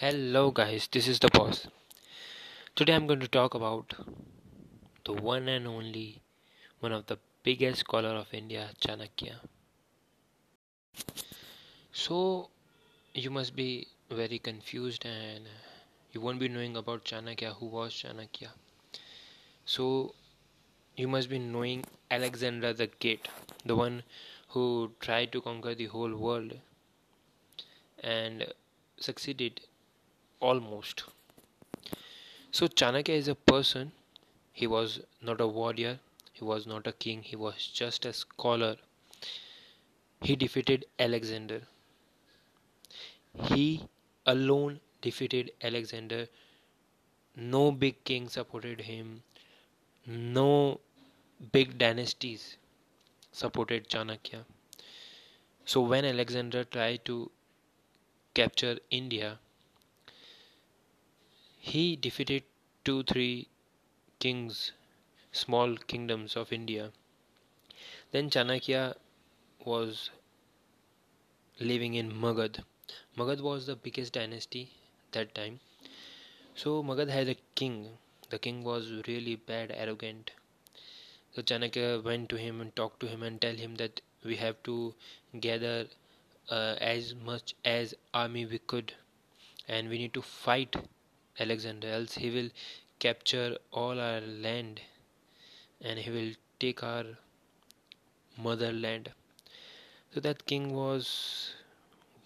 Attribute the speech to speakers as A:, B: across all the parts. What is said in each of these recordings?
A: Hello, guys, this is the boss. Today I'm going to talk about the one and only, one of the biggest scholar of India, Chanakya. So, you must be very confused and you won't be knowing about Chanakya, who was Chanakya. So, you must be knowing Alexander the Great, the one who tried to conquer the whole world and succeeded almost. So Chanakya is a person. He was not a warrior. He was not a king. He was just a scholar. He defeated Alexander. He alone defeated Alexander. No big king supported him. No big dynasties supported Chanakya. So when Alexander tried to capture India, he defeated two, three kings, small kingdoms of India. Then Chanakya was living in Magadh. Magadh was the biggest dynasty that time. So Magadh had a king. The king was really bad, arrogant. So Chanakya went to him and talked to him and tell him that we have to gather uh, as much as army we could and we need to fight Alexander, else he will capture all our land and he will take our motherland. So that king was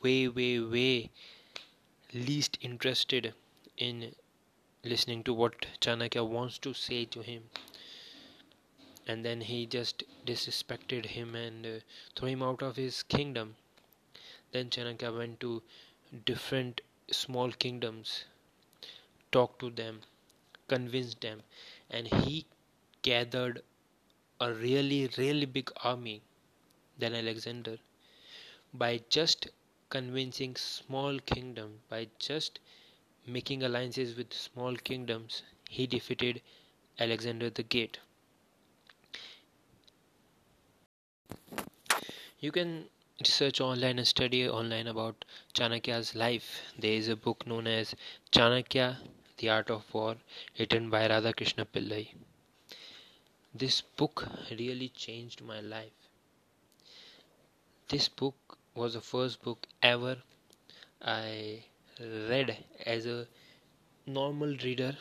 A: way, way, way least interested in listening to what Chanakya wants to say to him. And then he just disrespected him and uh, threw him out of his kingdom. Then Chanakya went to different small kingdoms talked to them, convinced them, and he gathered a really, really big army than Alexander. By just convincing small kingdom by just making alliances with small kingdoms he defeated alexander the great. You can research online and study online about chanakya's life. There is a book known as chanakya the Art of War, written by Radhakrishnan Pillai. This book really changed my life. This book was the first book ever I read as a normal reader,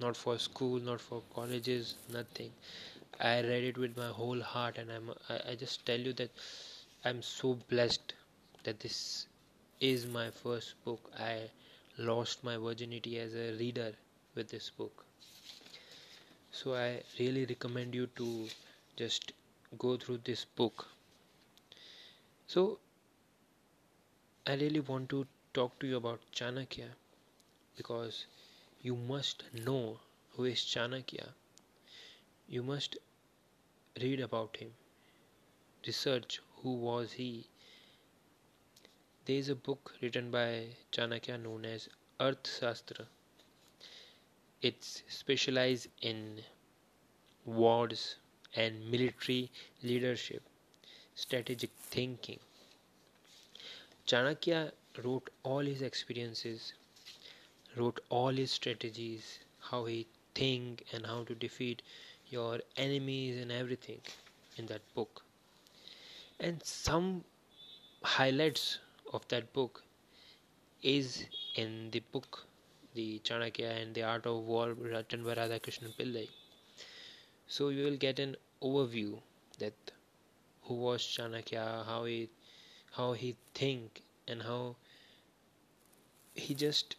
A: not for school, not for colleges, nothing. I read it with my whole heart, and I'm, I, I just tell you that I'm so blessed that this is my first book. I lost my virginity as a reader with this book. So I really recommend you to just go through this book. So I really want to talk to you about Chanakya because you must know who is Chanakya. You must read about him, research who was he, there is a book written by Chanakya known as Arthashastra. It's specialized in wars and military leadership, strategic thinking. Chanakya wrote all his experiences, wrote all his strategies, how he think and how to defeat your enemies and everything in that book. And some highlights of that book is in the book the Chanakya and the Art of War written by Radhakrishnan Pillai. So you will get an overview that who was Chanakya, how he how he think and how he just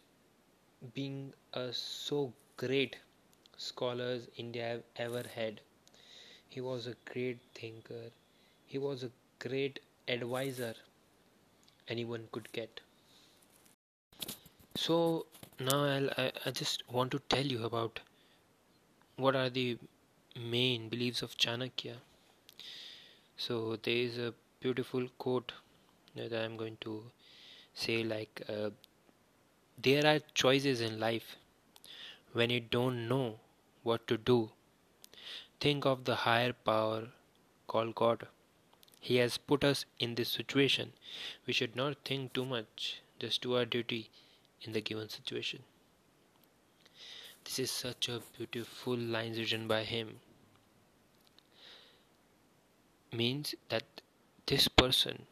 A: being a so great scholars India ever had. He was a great thinker. He was a great advisor anyone could get. So now I'll, I, I just want to tell you about what are the main beliefs of Chanakya. So there is a beautiful quote that I am going to say like uh, there are choices in life when you don't know what to do think of the higher power called god he has put us in this situation. We should not think too much, just do our duty in the given situation. This is such a beautiful line written by him. Means that this person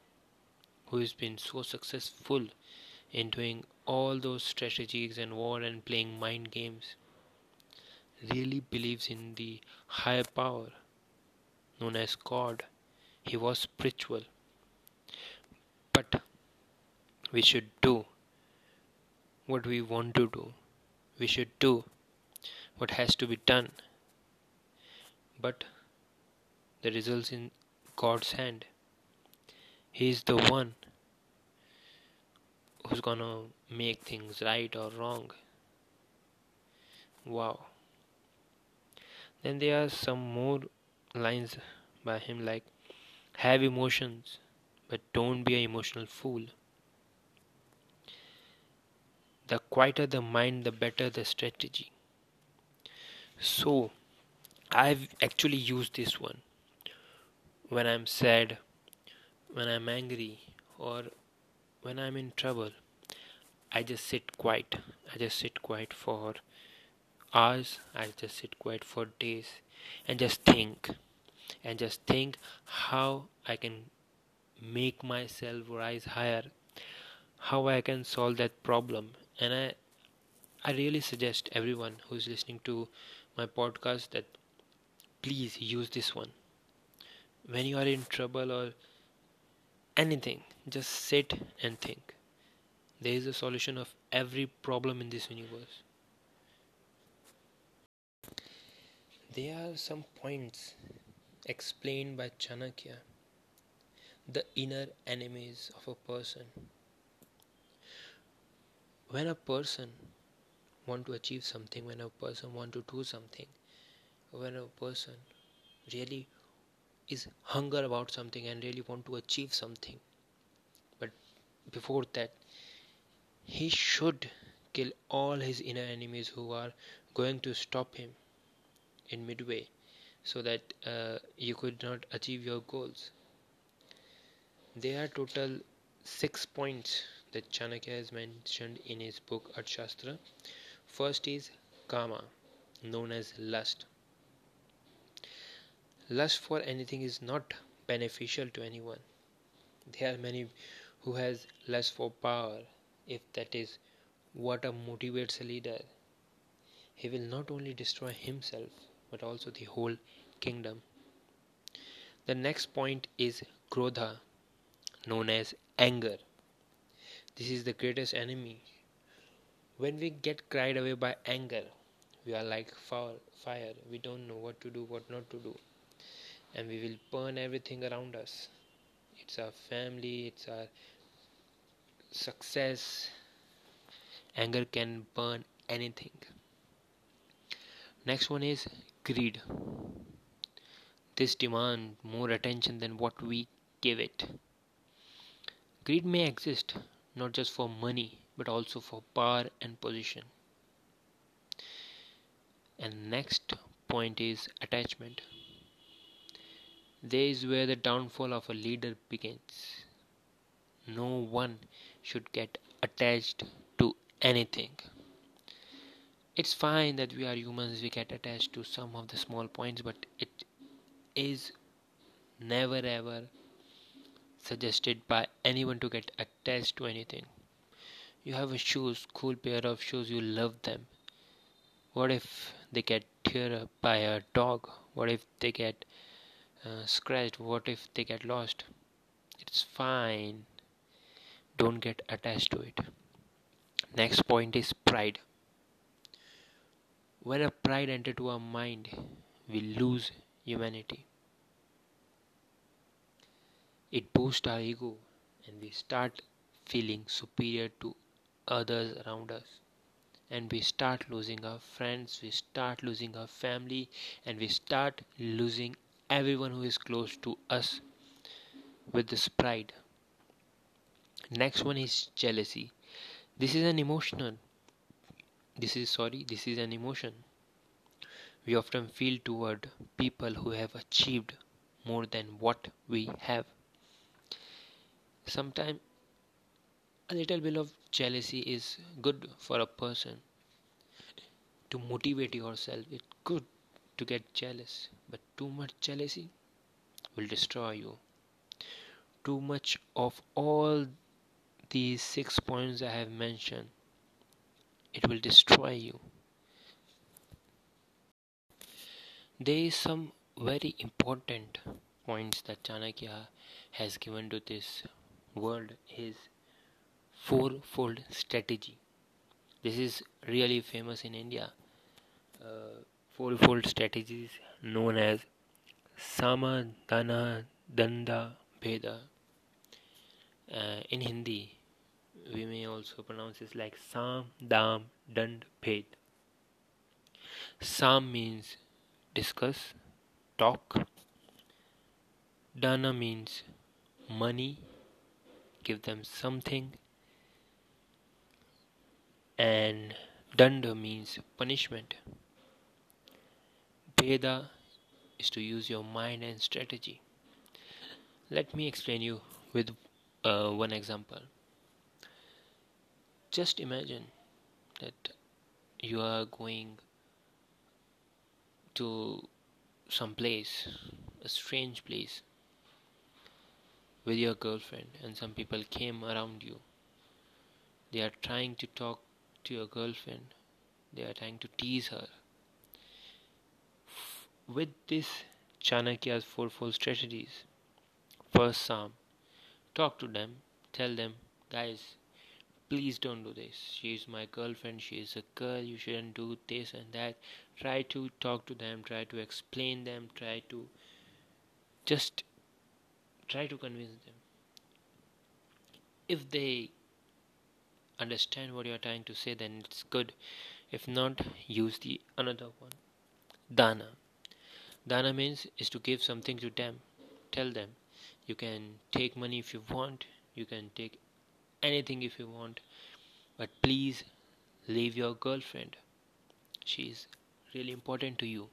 A: who has been so successful in doing all those strategies and war and playing mind games really believes in the higher power known as God. He was spiritual. But we should do what we want to do. We should do what has to be done. But the results in God's hand. He is the one who's gonna make things right or wrong. Wow. Then there are some more lines by him like have emotions but don't be an emotional fool. The quieter the mind, the better the strategy. So, I've actually used this one when I'm sad, when I'm angry, or when I'm in trouble. I just sit quiet. I just sit quiet for hours. I just sit quiet for days and just think and just think how I can make myself rise higher, how I can solve that problem. And I I really suggest everyone who's listening to my podcast that please use this one. When you are in trouble or anything, just sit and think. There is a solution of every problem in this universe. There are some points explained by Chanakya the inner enemies of a person. When a person want to achieve something, when a person want to do something, when a person really is hunger about something and really want to achieve something, but before that, he should kill all his inner enemies who are going to stop him in midway so that uh, you could not achieve your goals. There are total six points that Chanakya has mentioned in his book Arthashastra. First is Kama, known as lust. Lust for anything is not beneficial to anyone. There are many who has lust for power, if that is what motivates a leader. He will not only destroy himself but also the whole kingdom. The next point is Krodha, known as anger. This is the greatest enemy. When we get cried away by anger, we are like fire. We don't know what to do, what not to do. And we will burn everything around us. It's our family, it's our success. Anger can burn anything. Next one is greed. This demand more attention than what we give it. Greed may exist not just for money but also for power and position. And next point is attachment. There is where the downfall of a leader begins. No one should get attached to anything it's fine that we are humans we get attached to some of the small points but it is never ever suggested by anyone to get attached to anything. You have a shoes cool pair of shoes you love them. What if they get tear up by a dog? What if they get uh, scratched? What if they get lost? It's fine. Don't get attached to it. Next point is pride when a pride enters to our mind, we lose humanity. It boosts our ego and we start feeling superior to others around us. And we start losing our friends, we start losing our family, and we start losing everyone who is close to us with this pride. Next one is jealousy. This is an emotional this is sorry, this is an emotion. We often feel toward people who have achieved more than what we have. Sometimes a little bit of jealousy is good for a person to motivate yourself. It's good to get jealous, but too much jealousy will destroy you. Too much of all these six points I have mentioned, it will destroy you. There is some very important points that Chanakya has given to this world is fourfold strategy. This is really famous in India. Uh, fourfold strategies known as Sama, Dana, Danda, Bheda. Uh, in Hindi, we may also pronounce this like Sam, Dam, Dand, Bhed. Sam means discuss, talk. Dana means money, give them something and danda means punishment. Bheda is to use your mind and strategy. Let me explain you with uh, one example. Just imagine that you are going to some place, a strange place, with your girlfriend, and some people came around you. They are trying to talk to your girlfriend, they are trying to tease her. With this Chanakya's fourfold strategies, first Sam, talk to them, tell them, guys, please don't do this. She is my girlfriend, she is a girl, you shouldn't do this and that. Try to talk to them, try to explain them, try to just try to convince them. If they understand what you are trying to say then it's good. If not use the another one. Dana. Dana means is to give something to them. Tell them you can take money if you want. You can take anything if you want. But please leave your girlfriend. She is really important to you.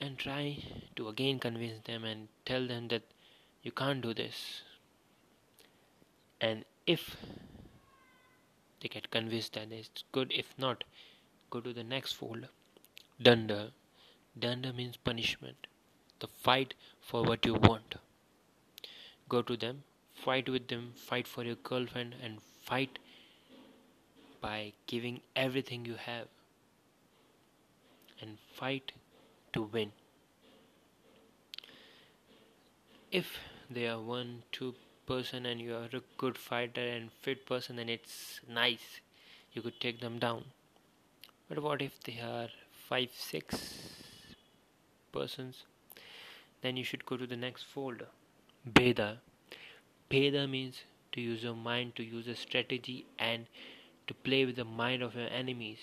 A: And try to again convince them and tell them that you can't do this. And if they get convinced that it's good if not go to the next fold. Danda danda means punishment. The fight for what you want. Go to them fight with them fight for your girlfriend and fight by giving everything you have and fight to win. If they are one two person and you are a good fighter and fit person then it's nice. You could take them down. But what if they are five six persons? Then you should go to the next folder. Bheda bheda means to use your mind to use a strategy and to play with the mind of your enemies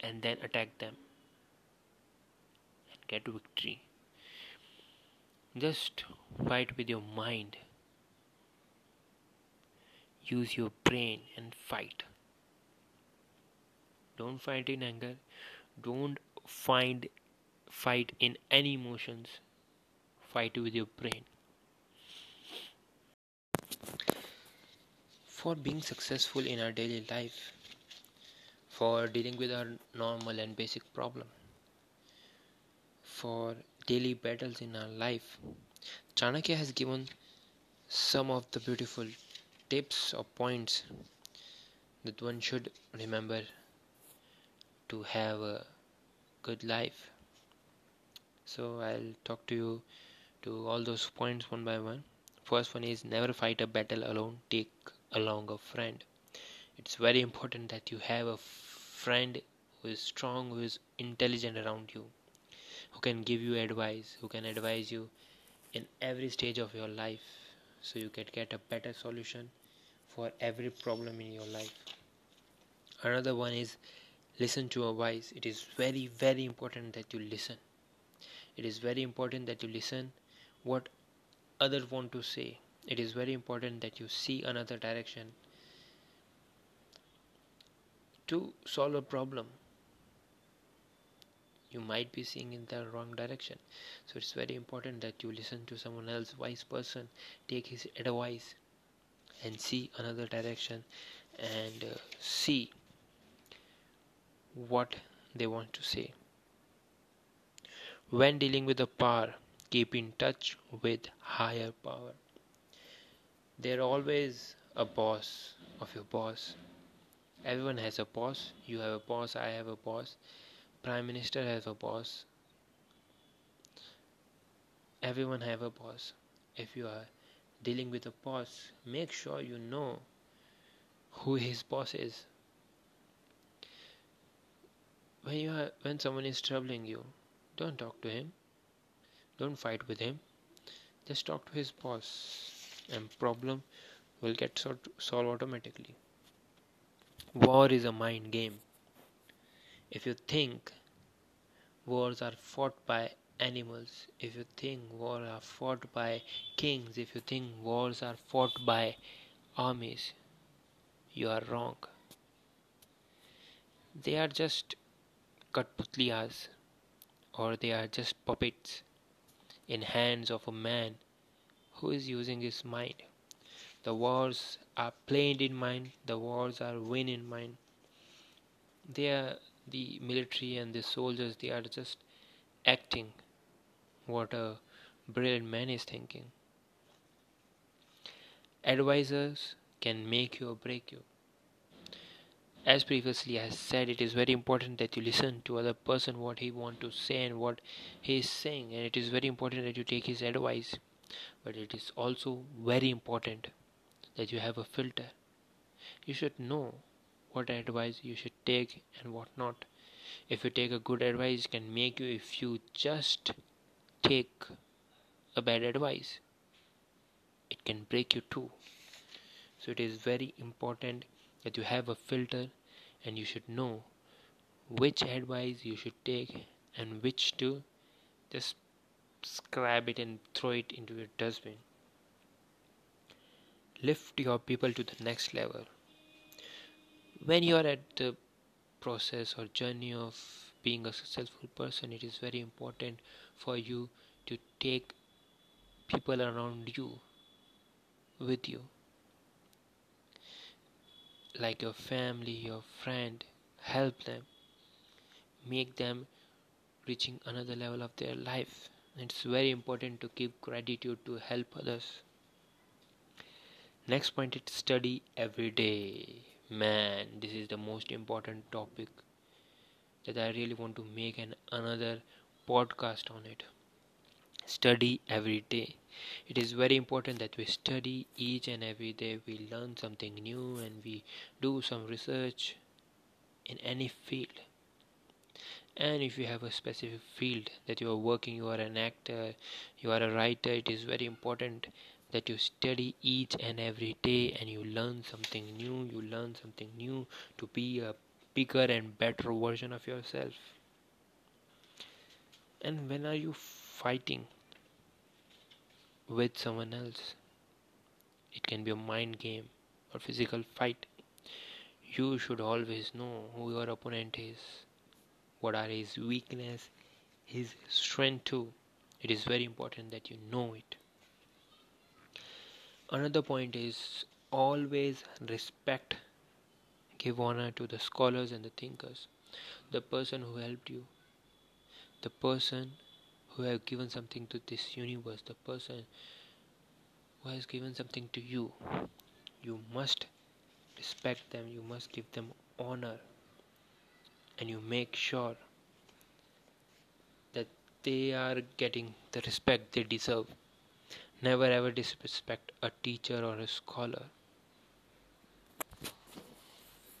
A: and then attack them and get victory. Just fight with your mind. Use your brain and fight. Don't fight in anger. Don't find fight in any emotions. Fight with your brain for being successful in our daily life for dealing with our normal and basic problem for daily battles in our life chanakya has given some of the beautiful tips or points that one should remember to have a good life. So I'll talk to you to all those points one by one. First one is never fight a battle alone, take along a friend. It's very important that you have a friend who is strong, who is intelligent around you, who can give you advice, who can advise you in every stage of your life so you can get a better solution for every problem in your life. Another one is listen to a voice. It is very very important that you listen. It is very important that you listen what others want to say it is very important that you see another direction to solve a problem you might be seeing in the wrong direction so it's very important that you listen to someone else wise person take his advice and see another direction and uh, see what they want to say. When dealing with the power, keep in touch with higher power. They're always a boss of your boss. Everyone has a boss. You have a boss, I have a boss. Prime Minister has a boss. Everyone have a boss. If you are dealing with a boss, make sure you know who his boss is. When you are, when someone is troubling you, don't talk to him. Don't fight with him. Just talk to his boss, and problem will get solved automatically. War is a mind game. If you think wars are fought by animals, if you think wars are fought by kings, if you think wars are fought by armies, you are wrong. They are just Katputliyas or they are just puppets in hands of a man who is using his mind. The wars are played in mind, the wars are won in mind. They are the military and the soldiers, they are just acting what a brilliant man is thinking. Advisors can make you or break you as previously I said it is very important that you listen to other person what he want to say and what he is saying and it is very important that you take his advice but it is also very important that you have a filter. You should know what advice you should take and what not. If you take a good advice it can make you if you just take a bad advice it can break you too. So it is very important that you have a filter and you should know which advice you should take and which to just scrap it and throw it into your dustbin. Lift your people to the next level. When you are at the process or journey of being a successful person, it is very important for you to take people around you with you like your family, your friend, help them, make them reaching another level of their life. It's very important to keep gratitude to help others. Next point is study every day. Man, this is the most important topic that I really want to make an another podcast on it study every day it is very important that we study each and every day we learn something new and we do some research in any field and if you have a specific field that you are working you are an actor you are a writer it is very important that you study each and every day and you learn something new you learn something new to be a bigger and better version of yourself and when are you fighting with someone else. It can be a mind game or physical fight. You should always know who your opponent is, what are his weakness, his strength too. It is very important that you know it. Another point is always respect, give honor to the scholars and the thinkers, the person who helped you, the person who have given something to this universe, the person who has given something to you, you must respect them, you must give them honor, and you make sure that they are getting the respect they deserve. Never ever disrespect a teacher or a scholar.